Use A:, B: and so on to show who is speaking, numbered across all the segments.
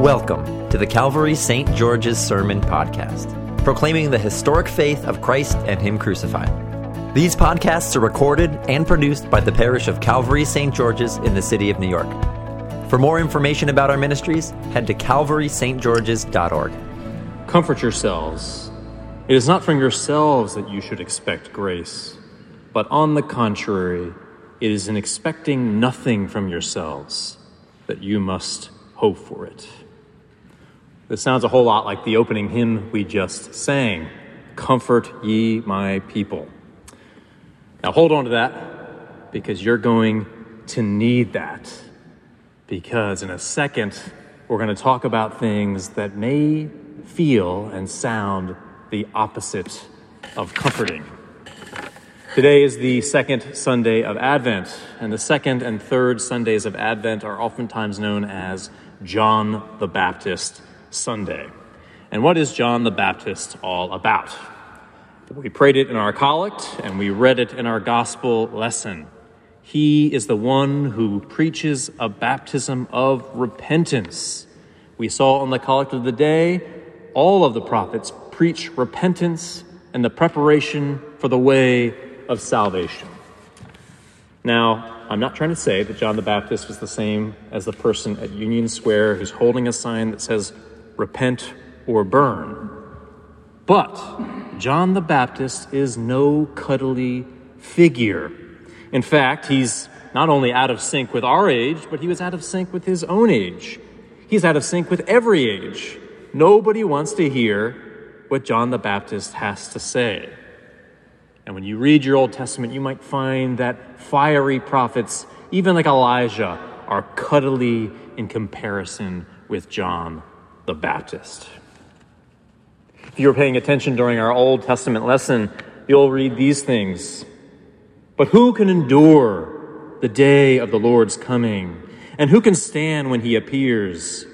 A: Welcome to the Calvary St. George's Sermon Podcast, proclaiming the historic faith of Christ and Him crucified. These podcasts are recorded and produced by the parish of Calvary St. George's in the city of New York. For more information about our ministries, head to calvarystgeorges.org.
B: Comfort yourselves. It is not from yourselves that you should expect grace, but on the contrary, it is in expecting nothing from yourselves that you must hope for it. This sounds a whole lot like the opening hymn we just sang Comfort ye my people. Now hold on to that because you're going to need that. Because in a second, we're going to talk about things that may feel and sound the opposite of comforting. Today is the second Sunday of Advent, and the second and third Sundays of Advent are oftentimes known as John the Baptist Sunday. And what is John the Baptist all about? We prayed it in our collect and we read it in our gospel lesson. He is the one who preaches a baptism of repentance. We saw on the collect of the day, all of the prophets preach repentance and the preparation for the way of salvation. Now, I'm not trying to say that John the Baptist was the same as the person at Union Square who's holding a sign that says, repent or burn. But John the Baptist is no cuddly figure. In fact, he's not only out of sync with our age, but he was out of sync with his own age. He's out of sync with every age. Nobody wants to hear what John the Baptist has to say. And when you read your Old Testament, you might find that fiery prophets, even like Elijah, are cuddly in comparison with John the Baptist. If you were paying attention during our Old Testament lesson, you'll read these things. But who can endure the day of the Lord's coming? And who can stand when he appears?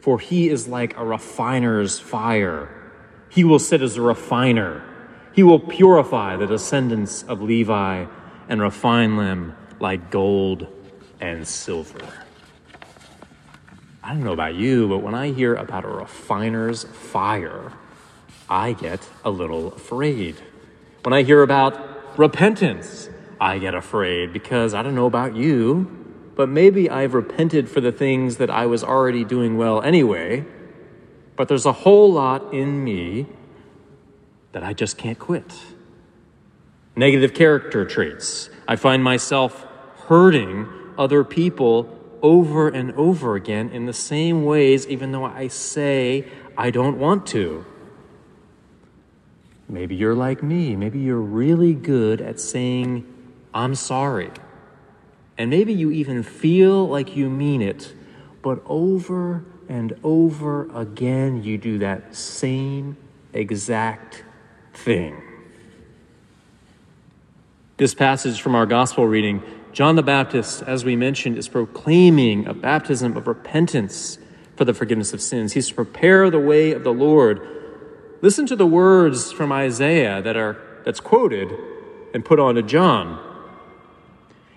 B: For he is like a refiner's fire. He will sit as a refiner he will purify the descendants of Levi and refine them like gold and silver. I don't know about you, but when I hear about a refiner's fire, I get a little afraid. When I hear about repentance, I get afraid because I don't know about you, but maybe I've repented for the things that I was already doing well anyway. But there's a whole lot in me that I just can't quit. Negative character traits. I find myself hurting other people over and over again in the same ways, even though I say I don't want to. Maybe you're like me. Maybe you're really good at saying, I'm sorry. And maybe you even feel like you mean it, but over and over again, you do that same exact thing. This passage from our gospel reading, John the Baptist, as we mentioned, is proclaiming a baptism of repentance for the forgiveness of sins. He's to prepare the way of the Lord. Listen to the words from Isaiah that are that's quoted and put on to John.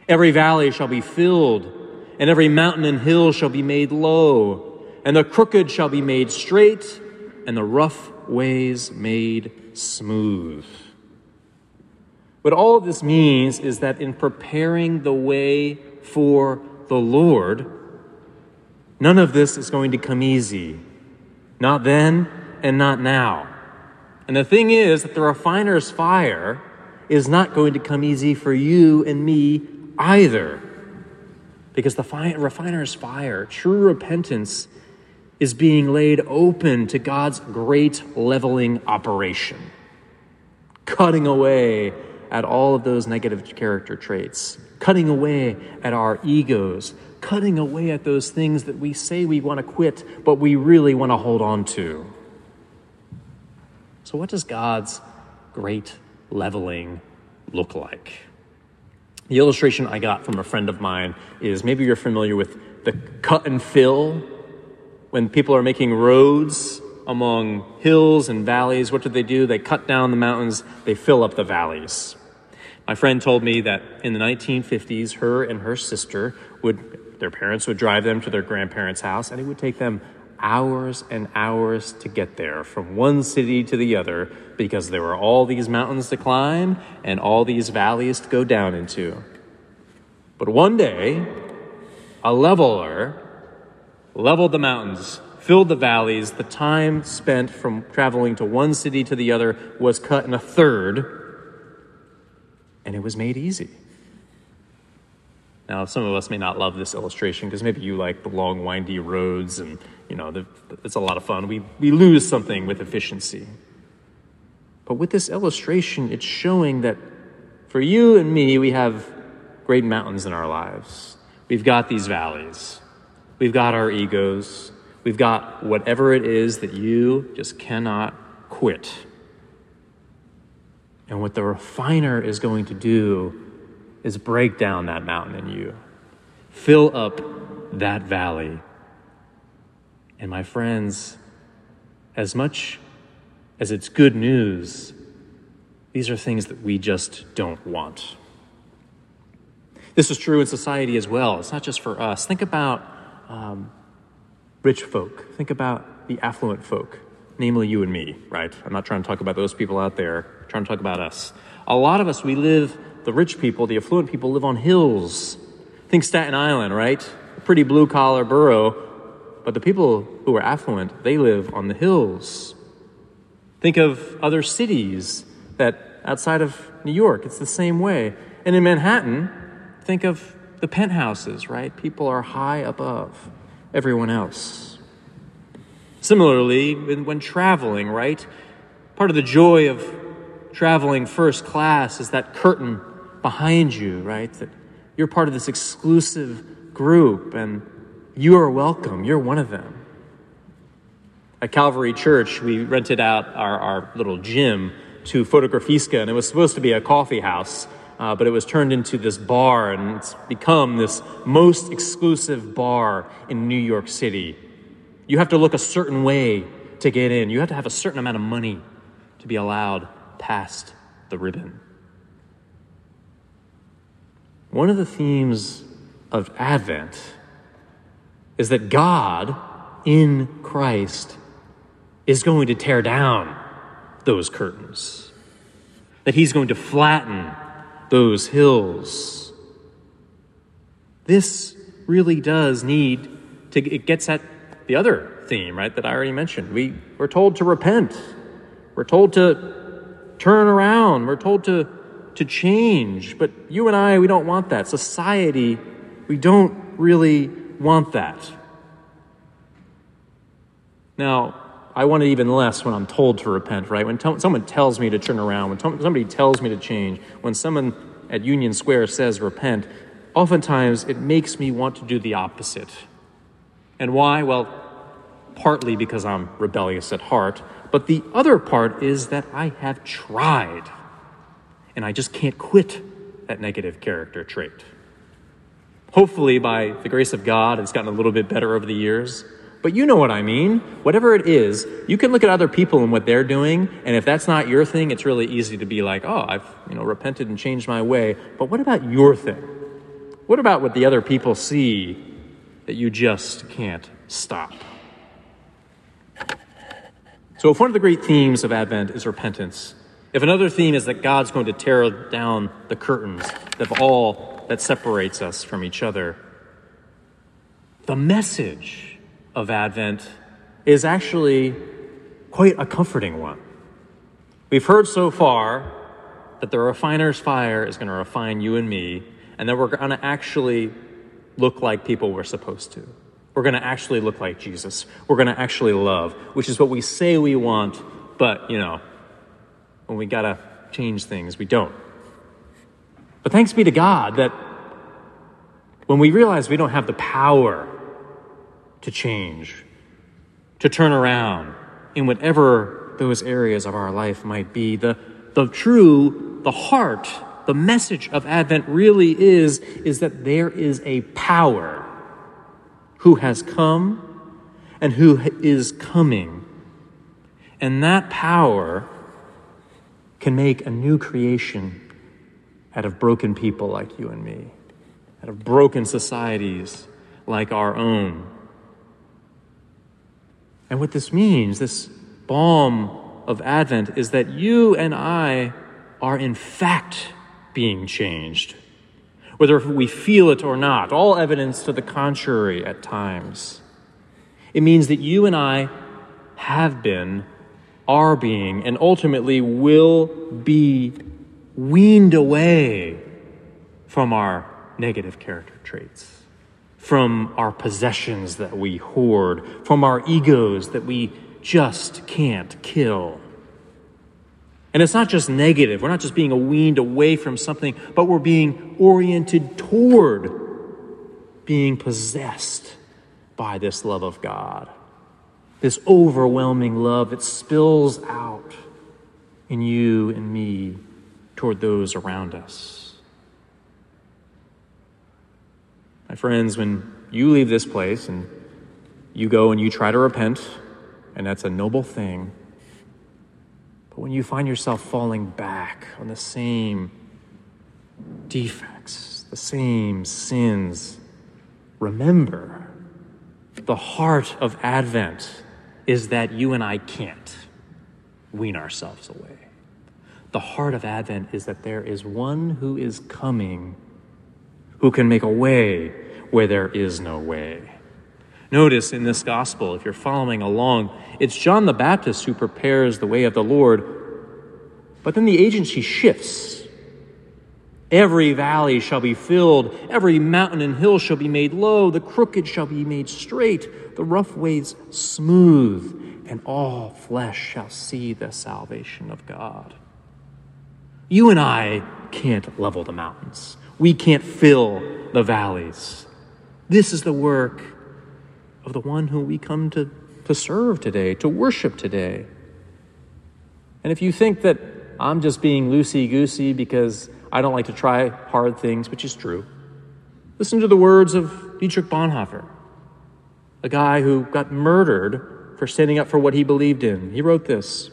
B: Every valley shall be filled, and every mountain and hill shall be made low, and the crooked shall be made straight, and the rough ways made smooth. What all this means is that in preparing the way for the Lord, none of this is going to come easy. Not then and not now. And the thing is that the refiner's fire is not going to come easy for you and me either. Because the refiner's fire, true repentance, is being laid open to God's great leveling operation, cutting away at all of those negative character traits, cutting away at our egos, cutting away at those things that we say we want to quit, but we really want to hold on to. So, what does God's great leveling look like? The illustration I got from a friend of mine is maybe you're familiar with the cut and fill when people are making roads among hills and valleys, what do they do? They cut down the mountains, they fill up the valleys. My friend told me that in the 1950s, her and her sister would, their parents would drive them to their grandparents' house, and it would take them hours and hours to get there from one city to the other because there were all these mountains to climb and all these valleys to go down into. But one day, a leveler leveled the mountains, filled the valleys. The time spent from traveling to one city to the other was cut in a third, and it was made easy. Now, some of us may not love this illustration because maybe you like the long, windy roads and, you know, the, it's a lot of fun. We, we lose something with efficiency. But with this illustration, it's showing that for you and me, we have great mountains in our lives. We've got these valleys. We've got our egos. We've got whatever it is that you just cannot quit. And what the refiner is going to do is break down that mountain in you, fill up that valley. And my friends, as much as it's good news, these are things that we just don't want. This is true in society as well. It's not just for us. Think about um, rich folk, think about the affluent folk, namely you and me, right? I'm not trying to talk about those people out there, I'm trying to talk about us. A lot of us, we live the rich people, the affluent people, live on hills. Think Staten Island, right? A pretty blue collar borough. But the people who are affluent, they live on the hills. Think of other cities that outside of New York, it's the same way. And in Manhattan, think of the penthouses, right? People are high above everyone else. Similarly, when traveling, right? Part of the joy of traveling first class is that curtain behind you, right? That you're part of this exclusive group and you are welcome. You're one of them. At Calvary Church, we rented out our, our little gym to Fotografiska, and it was supposed to be a coffee house, uh, but it was turned into this bar, and it's become this most exclusive bar in New York City. You have to look a certain way to get in, you have to have a certain amount of money to be allowed past the ribbon. One of the themes of Advent is that God in Christ is going to tear down those curtains, that He's going to flatten those hills. This really does need to, it gets at the other theme, right, that I already mentioned. We, we're told to repent, we're told to turn around, we're told to to change. But you and I, we don't want that. Society, we don't really want that. Now, I want it even less when I'm told to repent, right? When t- someone tells me to turn around, when t- somebody tells me to change, when someone at Union Square says repent, oftentimes it makes me want to do the opposite. And why? Well, partly because I'm rebellious at heart, but the other part is that I have tried and I just can't quit that negative character trait. Hopefully, by the grace of God, it's gotten a little bit better over the years. But you know what I mean. Whatever it is, you can look at other people and what they're doing, and if that's not your thing, it's really easy to be like, "Oh, I've, you know, repented and changed my way." But what about your thing? What about what the other people see that you just can't stop? So, if one of the great themes of Advent is repentance, if another theme is that God's going to tear down the curtains of all that separates us from each other, the message of Advent is actually quite a comforting one. We've heard so far that the refiner's fire is going to refine you and me, and that we're going to actually look like people we're supposed to. We're going to actually look like Jesus. We're going to actually love, which is what we say we want, but, you know, when we got to change things, we don't. But thanks be to God that when we realize we don't have the power to change, to turn around in whatever those areas of our life might be, the, the true, the heart, the message of Advent really is, is that there is a power who has come and who is coming. And that power can make a new creation out of broken people like you and me, out of broken societies like our own. And what this means, this balm of Advent, is that you and I are in fact being changed, whether we feel it or not, all evidence to the contrary at times. It means that you and I have been, are being, and ultimately will be weaned away from our negative character traits, from our possessions that we hoard, from our egos that we just can't kill. And it's not just negative. We're not just being weaned away from something, but we're being oriented toward being possessed by this love of God. This overwhelming love that spills out in you and me toward those around us. My friends, when you leave this place and you go and you try to repent, and that's a noble thing, but when you find yourself falling back on the same defects, the same sins, remember the heart of Advent is that you and I can't wean ourselves away. The heart of Advent is that there is one who is coming who can make a way where there is no way. Notice in this gospel, if you're following along, it's John the Baptist who prepares the way of the Lord, but then the agency shifts. Every valley shall be filled, every mountain and hill shall be made low, the crooked shall be made straight, the rough ways smooth, and all flesh shall see the salvation of God. You and I can't level the mountains, we can't fill the valleys. This is the work of the one who we come to, to serve today, to worship today. And if you think that I'm just being loosey goosey because I don't like to try hard things, which is true, listen to the words of Dietrich Bonhoeffer, a guy who got murdered for standing up for what he believed in. He wrote this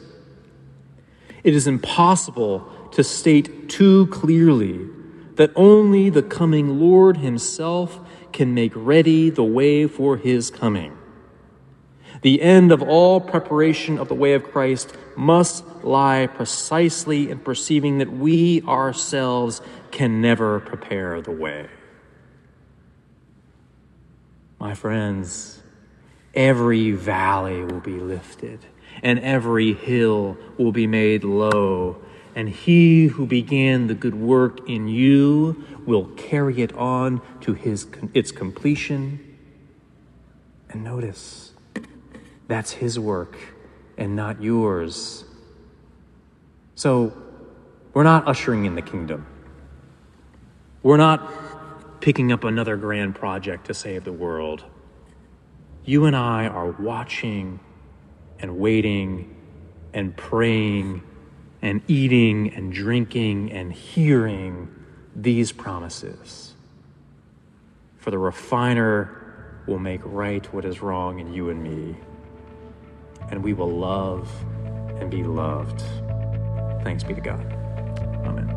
B: It is impossible to state too clearly that only the coming Lord Himself can make ready the way for his coming. The end of all preparation of the way of Christ must lie precisely in perceiving that we ourselves can never prepare the way. My friends, every valley will be lifted, and every hill will be made low, and he who began the good work in you will carry it on to his, its completion. And notice, that's his work and not yours. So, we're not ushering in the kingdom. We're not picking up another grand project to save the world. You and I are watching and waiting and praying and eating and drinking and hearing these promises. For the refiner will make right what is wrong in you and me, and we will love and be loved. Thanks be to God. Amen.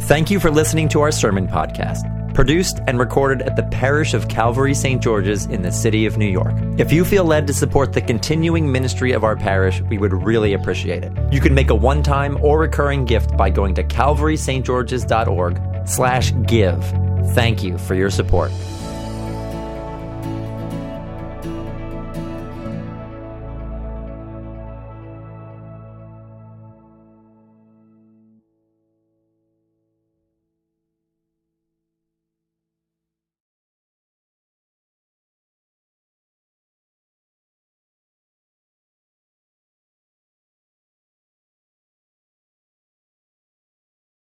A: Thank you for listening to our sermon podcast produced and recorded at the parish of Calvary St. George's in the city of New York. If you feel led to support the continuing ministry of our parish, we would really appreciate it. You can make a one-time or recurring gift by going to calvarystgeorges.org slash give. Thank you for your support.